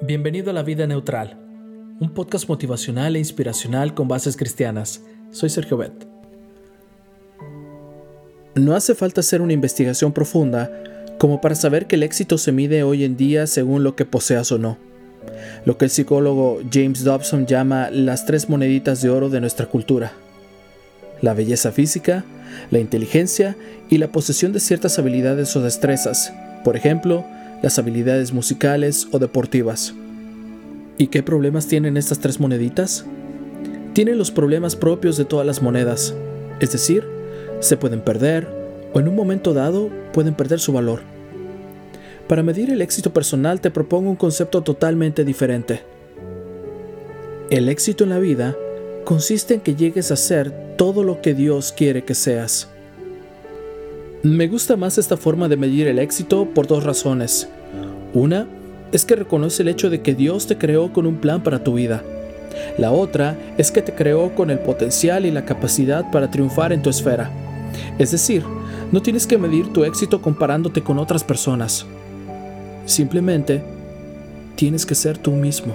Bienvenido a La Vida Neutral, un podcast motivacional e inspiracional con bases cristianas. Soy Sergio Bet. No hace falta hacer una investigación profunda como para saber que el éxito se mide hoy en día según lo que poseas o no. Lo que el psicólogo James Dobson llama las tres moneditas de oro de nuestra cultura. La belleza física, la inteligencia y la posesión de ciertas habilidades o destrezas, por ejemplo, las habilidades musicales o deportivas. ¿Y qué problemas tienen estas tres moneditas? Tienen los problemas propios de todas las monedas, es decir, se pueden perder o en un momento dado pueden perder su valor. Para medir el éxito personal te propongo un concepto totalmente diferente. El éxito en la vida consiste en que llegues a ser todo lo que Dios quiere que seas. Me gusta más esta forma de medir el éxito por dos razones. Una es que reconoce el hecho de que Dios te creó con un plan para tu vida. La otra es que te creó con el potencial y la capacidad para triunfar en tu esfera. Es decir, no tienes que medir tu éxito comparándote con otras personas. Simplemente tienes que ser tú mismo.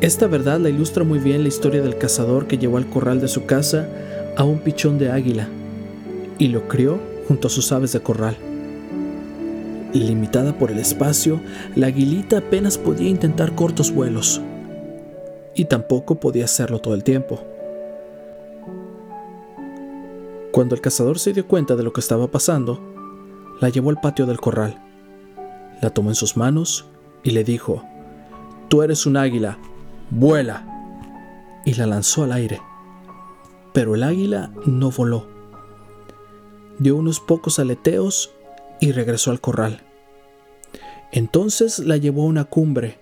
Esta verdad la ilustra muy bien la historia del cazador que llevó al corral de su casa a un pichón de águila y lo crió junto a sus aves de corral. Limitada por el espacio, la aguilita apenas podía intentar cortos vuelos. Y tampoco podía hacerlo todo el tiempo. Cuando el cazador se dio cuenta de lo que estaba pasando, la llevó al patio del corral. La tomó en sus manos y le dijo, Tú eres un águila, vuela. Y la lanzó al aire. Pero el águila no voló dio unos pocos aleteos y regresó al corral. Entonces la llevó a una cumbre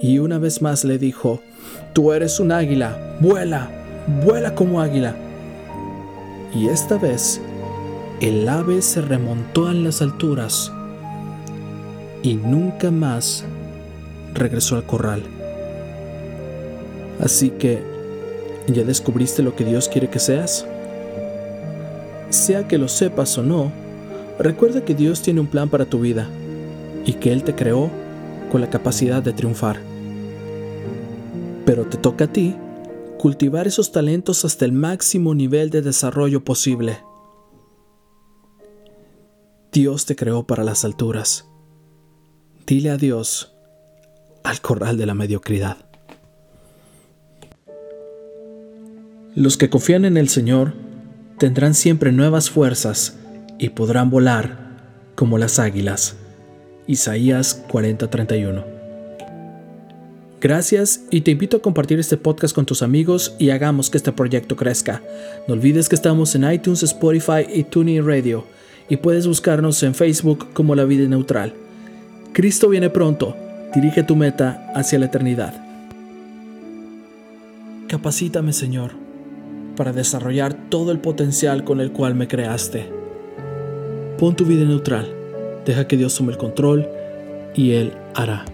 y una vez más le dijo, Tú eres un águila, vuela, vuela como águila. Y esta vez el ave se remontó en las alturas y nunca más regresó al corral. Así que, ¿ya descubriste lo que Dios quiere que seas? Sea que lo sepas o no, recuerda que Dios tiene un plan para tu vida y que Él te creó con la capacidad de triunfar. Pero te toca a ti cultivar esos talentos hasta el máximo nivel de desarrollo posible. Dios te creó para las alturas. Dile adiós al corral de la mediocridad. Los que confían en el Señor tendrán siempre nuevas fuerzas y podrán volar como las águilas. Isaías 40:31. Gracias y te invito a compartir este podcast con tus amigos y hagamos que este proyecto crezca. No olvides que estamos en iTunes, Spotify y TuneIn Radio y puedes buscarnos en Facebook como La Vida Neutral. Cristo viene pronto, dirige tu meta hacia la eternidad. Capacítame, Señor para desarrollar todo el potencial con el cual me creaste. Pon tu vida neutral, deja que Dios tome el control y Él hará.